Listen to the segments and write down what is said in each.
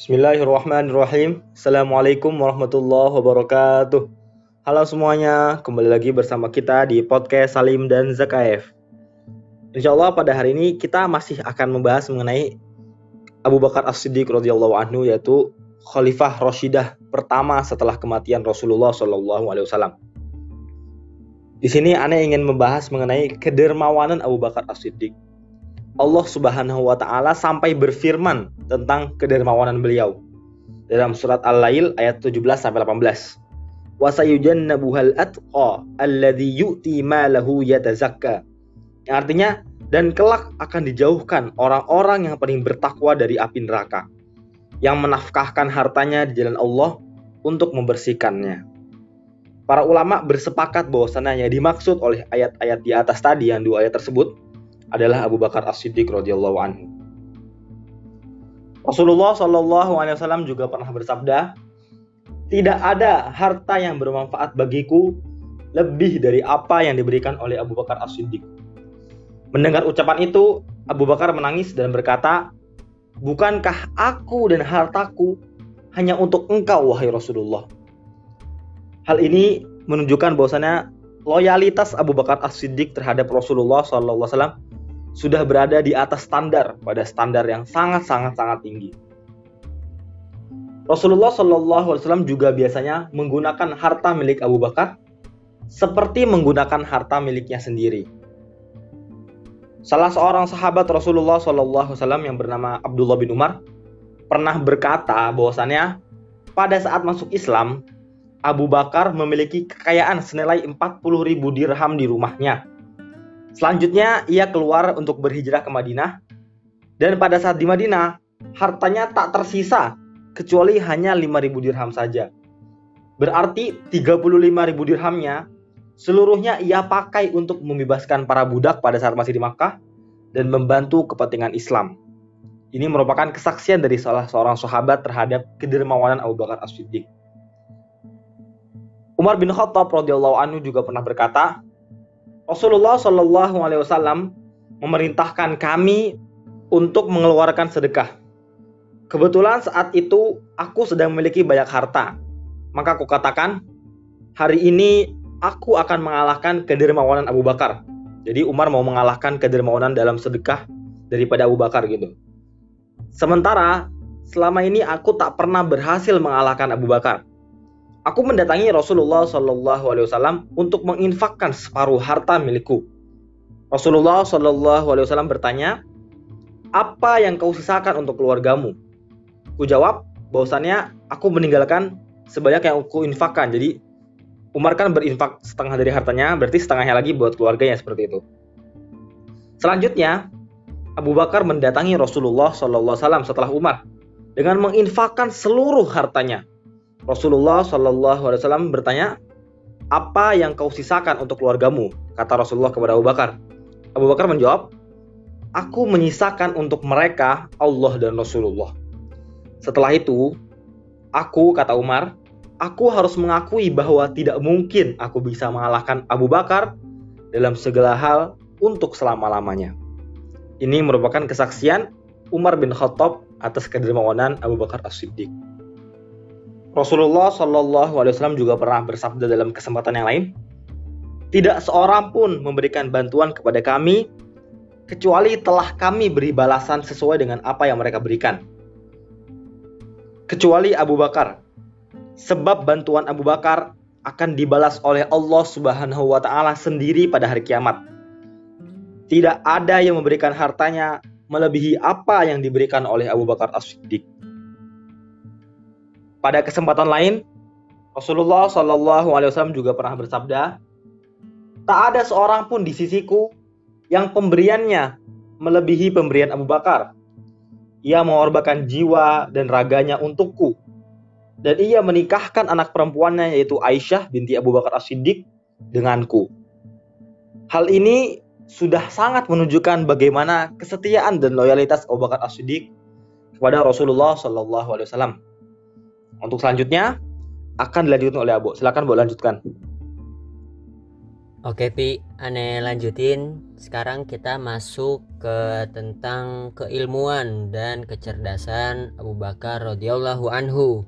Bismillahirrahmanirrahim. Assalamualaikum warahmatullahi wabarakatuh. Halo semuanya, kembali lagi bersama kita di podcast Salim dan Zakaev. Insya Allah pada hari ini kita masih akan membahas mengenai Abu Bakar As-Siddiq radhiyallahu anhu yaitu Khalifah Rashidah pertama setelah kematian Rasulullah Shallallahu Alaihi Wasallam. Di sini Anda ingin membahas mengenai kedermawanan Abu Bakar As-Siddiq. Allah Subhanahu wa taala sampai berfirman tentang kedermawanan beliau dalam surat Al-Lail ayat 17 sampai 18. Wa sayujannabuhal atqa alladhi yu'ti malahu yatazakka. Artinya dan kelak akan dijauhkan orang-orang yang paling bertakwa dari api neraka yang menafkahkan hartanya di jalan Allah untuk membersihkannya. Para ulama bersepakat bahwasannya yang dimaksud oleh ayat-ayat di atas tadi yang dua ayat tersebut adalah Abu Bakar As-Siddiq radhiyallahu anhu. Rasulullah Shallallahu alaihi wasallam juga pernah bersabda, "Tidak ada harta yang bermanfaat bagiku lebih dari apa yang diberikan oleh Abu Bakar As-Siddiq." Mendengar ucapan itu, Abu Bakar menangis dan berkata, "Bukankah aku dan hartaku hanya untuk engkau wahai Rasulullah?" Hal ini menunjukkan bahwasanya loyalitas Abu Bakar As-Siddiq terhadap Rasulullah SAW sudah berada di atas standar pada standar yang sangat sangat sangat tinggi. Rasulullah SAW juga biasanya menggunakan harta milik Abu Bakar seperti menggunakan harta miliknya sendiri. Salah seorang sahabat Rasulullah SAW yang bernama Abdullah bin Umar pernah berkata bahwasannya pada saat masuk Islam Abu Bakar memiliki kekayaan senilai 40 ribu dirham di rumahnya Selanjutnya ia keluar untuk berhijrah ke Madinah dan pada saat di Madinah hartanya tak tersisa kecuali hanya 5000 dirham saja. Berarti 35.000 dirhamnya seluruhnya ia pakai untuk membebaskan para budak pada saat masih di Makkah dan membantu kepentingan Islam. Ini merupakan kesaksian dari salah seorang sahabat terhadap kedermawanan Abu Bakar As-Siddiq. Umar bin Khattab radhiyallahu anhu juga pernah berkata, Rasulullah Shallallahu Alaihi Wasallam memerintahkan kami untuk mengeluarkan sedekah. Kebetulan saat itu aku sedang memiliki banyak harta. Maka aku katakan, hari ini aku akan mengalahkan kedermawanan Abu Bakar. Jadi Umar mau mengalahkan kedermawanan dalam sedekah daripada Abu Bakar gitu. Sementara selama ini aku tak pernah berhasil mengalahkan Abu Bakar. Aku mendatangi Rasulullah Shallallahu Alaihi Wasallam untuk menginfakkan separuh harta milikku. Rasulullah Shallallahu Alaihi Wasallam bertanya, apa yang kau sisakan untuk keluargamu? Ku jawab, bahwasannya aku meninggalkan sebanyak yang aku infakkan. Jadi Umar kan berinfak setengah dari hartanya, berarti setengahnya lagi buat keluarganya seperti itu. Selanjutnya, Abu Bakar mendatangi Rasulullah Wasallam setelah Umar dengan menginfakkan seluruh hartanya Rasulullah Shallallahu Alaihi Wasallam bertanya, apa yang kau sisakan untuk keluargamu? Kata Rasulullah kepada Abu Bakar. Abu Bakar menjawab, aku menyisakan untuk mereka Allah dan Rasulullah. Setelah itu, aku kata Umar, aku harus mengakui bahwa tidak mungkin aku bisa mengalahkan Abu Bakar dalam segala hal untuk selama-lamanya. Ini merupakan kesaksian Umar bin Khattab atas kedermawanan Abu Bakar As-Siddiq. Rasulullah Shallallahu Alaihi Wasallam juga pernah bersabda dalam kesempatan yang lain, tidak seorang pun memberikan bantuan kepada kami kecuali telah kami beri balasan sesuai dengan apa yang mereka berikan. Kecuali Abu Bakar, sebab bantuan Abu Bakar akan dibalas oleh Allah Subhanahu wa taala sendiri pada hari kiamat. Tidak ada yang memberikan hartanya melebihi apa yang diberikan oleh Abu Bakar As-Siddiq. Pada kesempatan lain, Rasulullah Shallallahu Alaihi Wasallam juga pernah bersabda, tak ada seorang pun di sisiku yang pemberiannya melebihi pemberian Abu Bakar. Ia mengorbankan jiwa dan raganya untukku. Dan ia menikahkan anak perempuannya yaitu Aisyah binti Abu Bakar As-Siddiq denganku. Hal ini sudah sangat menunjukkan bagaimana kesetiaan dan loyalitas Abu Bakar As-Siddiq kepada Rasulullah Shallallahu Alaihi Wasallam. Untuk selanjutnya akan dilanjutkan oleh Abu. Silakan Bu lanjutkan. Oke Pi, aneh lanjutin. Sekarang kita masuk ke tentang keilmuan dan kecerdasan Abu Bakar radhiyallahu anhu.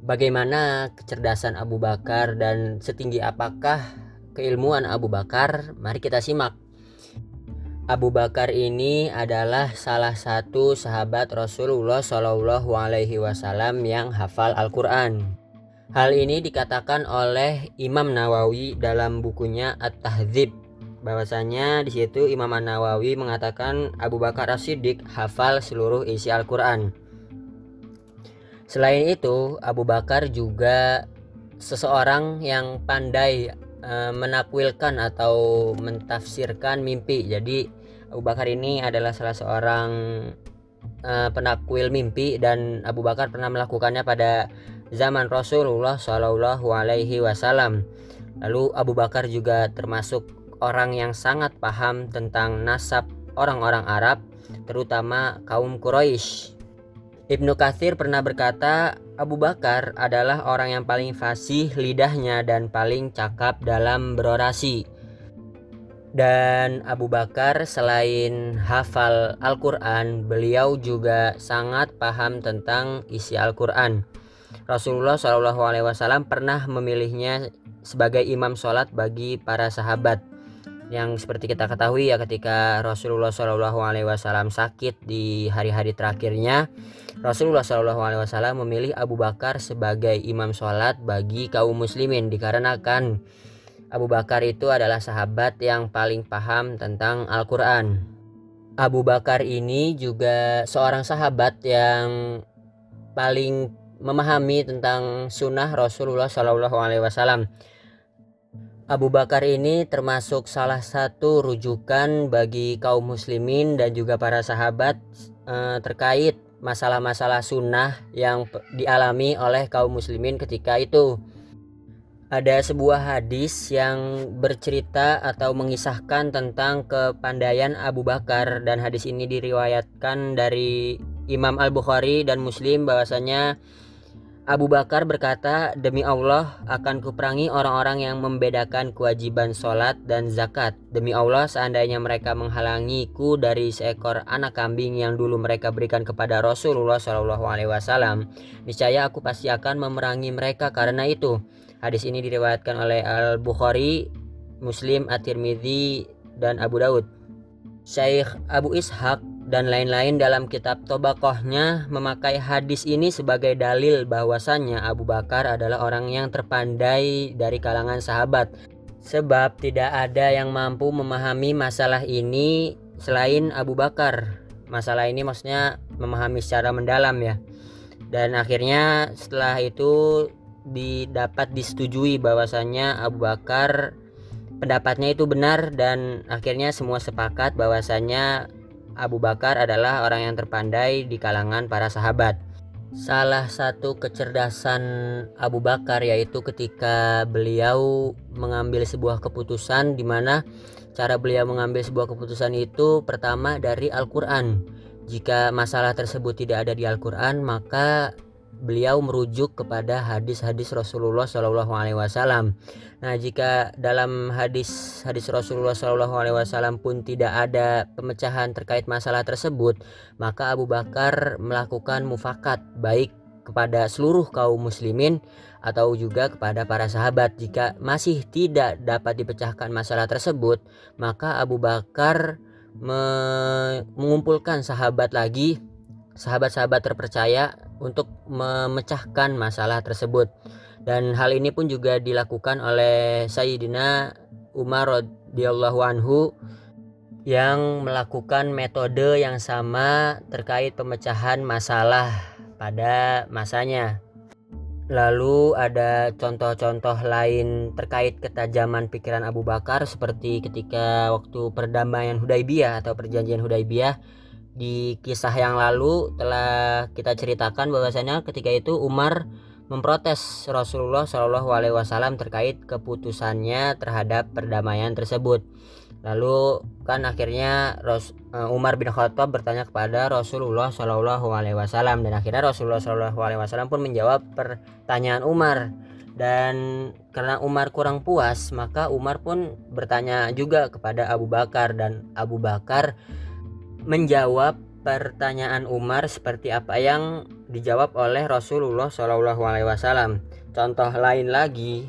Bagaimana kecerdasan Abu Bakar dan setinggi apakah keilmuan Abu Bakar? Mari kita simak. Abu Bakar ini adalah salah satu sahabat Rasulullah Shallallahu Alaihi Wasallam yang hafal Al-Quran. Hal ini dikatakan oleh Imam Nawawi dalam bukunya At-Tahdzib bahwasanya di situ Imam Nawawi mengatakan Abu Bakar As-Siddiq hafal seluruh isi Al-Qur'an. Selain itu, Abu Bakar juga seseorang yang pandai e, menakwilkan atau mentafsirkan mimpi. Jadi Abu Bakar ini adalah salah seorang e, penakwil mimpi dan Abu Bakar pernah melakukannya pada zaman Rasulullah Shallallahu Alaihi Wasallam. Lalu Abu Bakar juga termasuk orang yang sangat paham tentang nasab orang-orang Arab, terutama kaum Quraisy. Ibnu Katsir pernah berkata, Abu Bakar adalah orang yang paling fasih lidahnya dan paling cakap dalam berorasi. Dan Abu Bakar selain hafal Al-Quran, beliau juga sangat paham tentang isi Al-Quran. Rasulullah Shallallahu Alaihi Wasallam pernah memilihnya sebagai imam sholat bagi para sahabat yang seperti kita ketahui ya ketika Rasulullah Shallallahu Alaihi Wasallam sakit di hari-hari terakhirnya Rasulullah Shallallahu Alaihi Wasallam memilih Abu Bakar sebagai imam sholat bagi kaum muslimin dikarenakan Abu Bakar itu adalah sahabat yang paling paham tentang Al-Quran. Abu Bakar ini juga seorang sahabat yang paling memahami tentang sunnah Rasulullah Shallallahu Alaihi Wasallam. Abu Bakar ini termasuk salah satu rujukan bagi kaum muslimin dan juga para sahabat eh, terkait masalah-masalah sunnah yang dialami oleh kaum muslimin ketika itu. Ada sebuah hadis yang bercerita atau mengisahkan tentang kepandaian Abu Bakar dan hadis ini diriwayatkan dari Imam Al-Bukhari dan Muslim bahwasanya Abu Bakar berkata, Demi Allah akan kuperangi orang-orang yang membedakan kewajiban sholat dan zakat. Demi Allah seandainya mereka menghalangiku dari seekor anak kambing yang dulu mereka berikan kepada Rasulullah Shallallahu Alaihi Wasallam, niscaya aku pasti akan memerangi mereka karena itu. Hadis ini diriwayatkan oleh Al Bukhari, Muslim, At-Tirmidzi, dan Abu Daud. Syekh Abu Ishaq dan lain-lain dalam kitab Tobakohnya memakai hadis ini sebagai dalil bahwasannya Abu Bakar adalah orang yang terpandai dari kalangan sahabat. Sebab tidak ada yang mampu memahami masalah ini selain Abu Bakar. Masalah ini maksudnya memahami secara mendalam ya. Dan akhirnya setelah itu didapat disetujui bahwasannya Abu Bakar pendapatnya itu benar dan akhirnya semua sepakat bahwasannya Abu Bakar adalah orang yang terpandai di kalangan para sahabat. Salah satu kecerdasan Abu Bakar yaitu ketika beliau mengambil sebuah keputusan di mana cara beliau mengambil sebuah keputusan itu pertama dari Al-Qur'an. Jika masalah tersebut tidak ada di Al-Qur'an, maka beliau merujuk kepada hadis-hadis Rasulullah Shallallahu Alaihi Wasallam. Nah, jika dalam hadis hadis Rasulullah Shallallahu Alaihi Wasallam pun tidak ada pemecahan terkait masalah tersebut, maka Abu Bakar melakukan mufakat baik kepada seluruh kaum muslimin atau juga kepada para sahabat. Jika masih tidak dapat dipecahkan masalah tersebut, maka Abu Bakar mengumpulkan sahabat lagi, sahabat-sahabat terpercaya untuk memecahkan masalah tersebut dan hal ini pun juga dilakukan oleh Sayyidina Umar radhiyallahu anhu yang melakukan metode yang sama terkait pemecahan masalah pada masanya. Lalu ada contoh-contoh lain terkait ketajaman pikiran Abu Bakar seperti ketika waktu perdamaian Hudaibiyah atau perjanjian Hudaibiyah di kisah yang lalu telah kita ceritakan bahwasanya ketika itu Umar memprotes Rasulullah Shallallahu Alaihi Wasallam terkait keputusannya terhadap perdamaian tersebut. Lalu kan akhirnya eh, Umar bin Khattab bertanya kepada Rasulullah Shallallahu Alaihi Wasallam dan akhirnya Rasulullah Shallallahu Alaihi Wasallam pun menjawab pertanyaan Umar dan karena Umar kurang puas maka Umar pun bertanya juga kepada Abu Bakar dan Abu Bakar menjawab pertanyaan Umar seperti apa yang dijawab oleh Rasulullah Shallallahu Alaihi Wasallam. Contoh lain lagi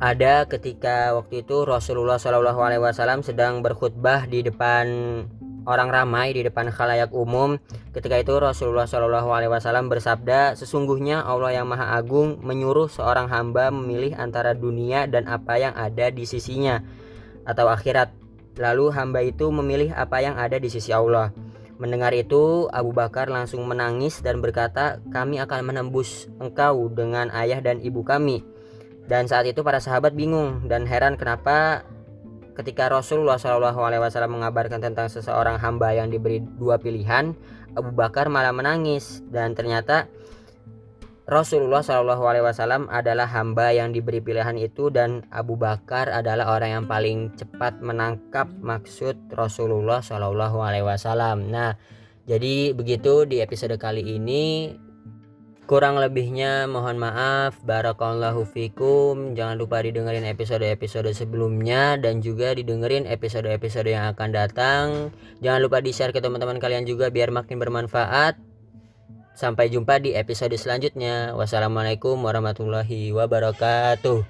ada ketika waktu itu Rasulullah Shallallahu Alaihi Wasallam sedang berkhutbah di depan orang ramai di depan khalayak umum. Ketika itu Rasulullah Shallallahu Alaihi Wasallam bersabda, sesungguhnya Allah yang Maha Agung menyuruh seorang hamba memilih antara dunia dan apa yang ada di sisinya atau akhirat. Lalu hamba itu memilih apa yang ada di sisi Allah. Mendengar itu, Abu Bakar langsung menangis dan berkata, "Kami akan menembus engkau dengan ayah dan ibu kami." Dan saat itu para sahabat bingung dan heran kenapa ketika Rasulullah Shallallahu Alaihi Wasallam mengabarkan tentang seseorang hamba yang diberi dua pilihan, Abu Bakar malah menangis dan ternyata Rasulullah Shallallahu Alaihi Wasallam adalah hamba yang diberi pilihan itu dan Abu Bakar adalah orang yang paling cepat menangkap maksud Rasulullah Shallallahu Alaihi Wasallam. Nah, jadi begitu di episode kali ini Kurang lebihnya mohon maaf. Barakallahu fikum. Jangan lupa didengerin episode-episode sebelumnya dan juga didengerin episode-episode yang akan datang. Jangan lupa di-share ke teman-teman kalian juga biar makin bermanfaat. Sampai jumpa di episode selanjutnya. Wassalamualaikum warahmatullahi wabarakatuh.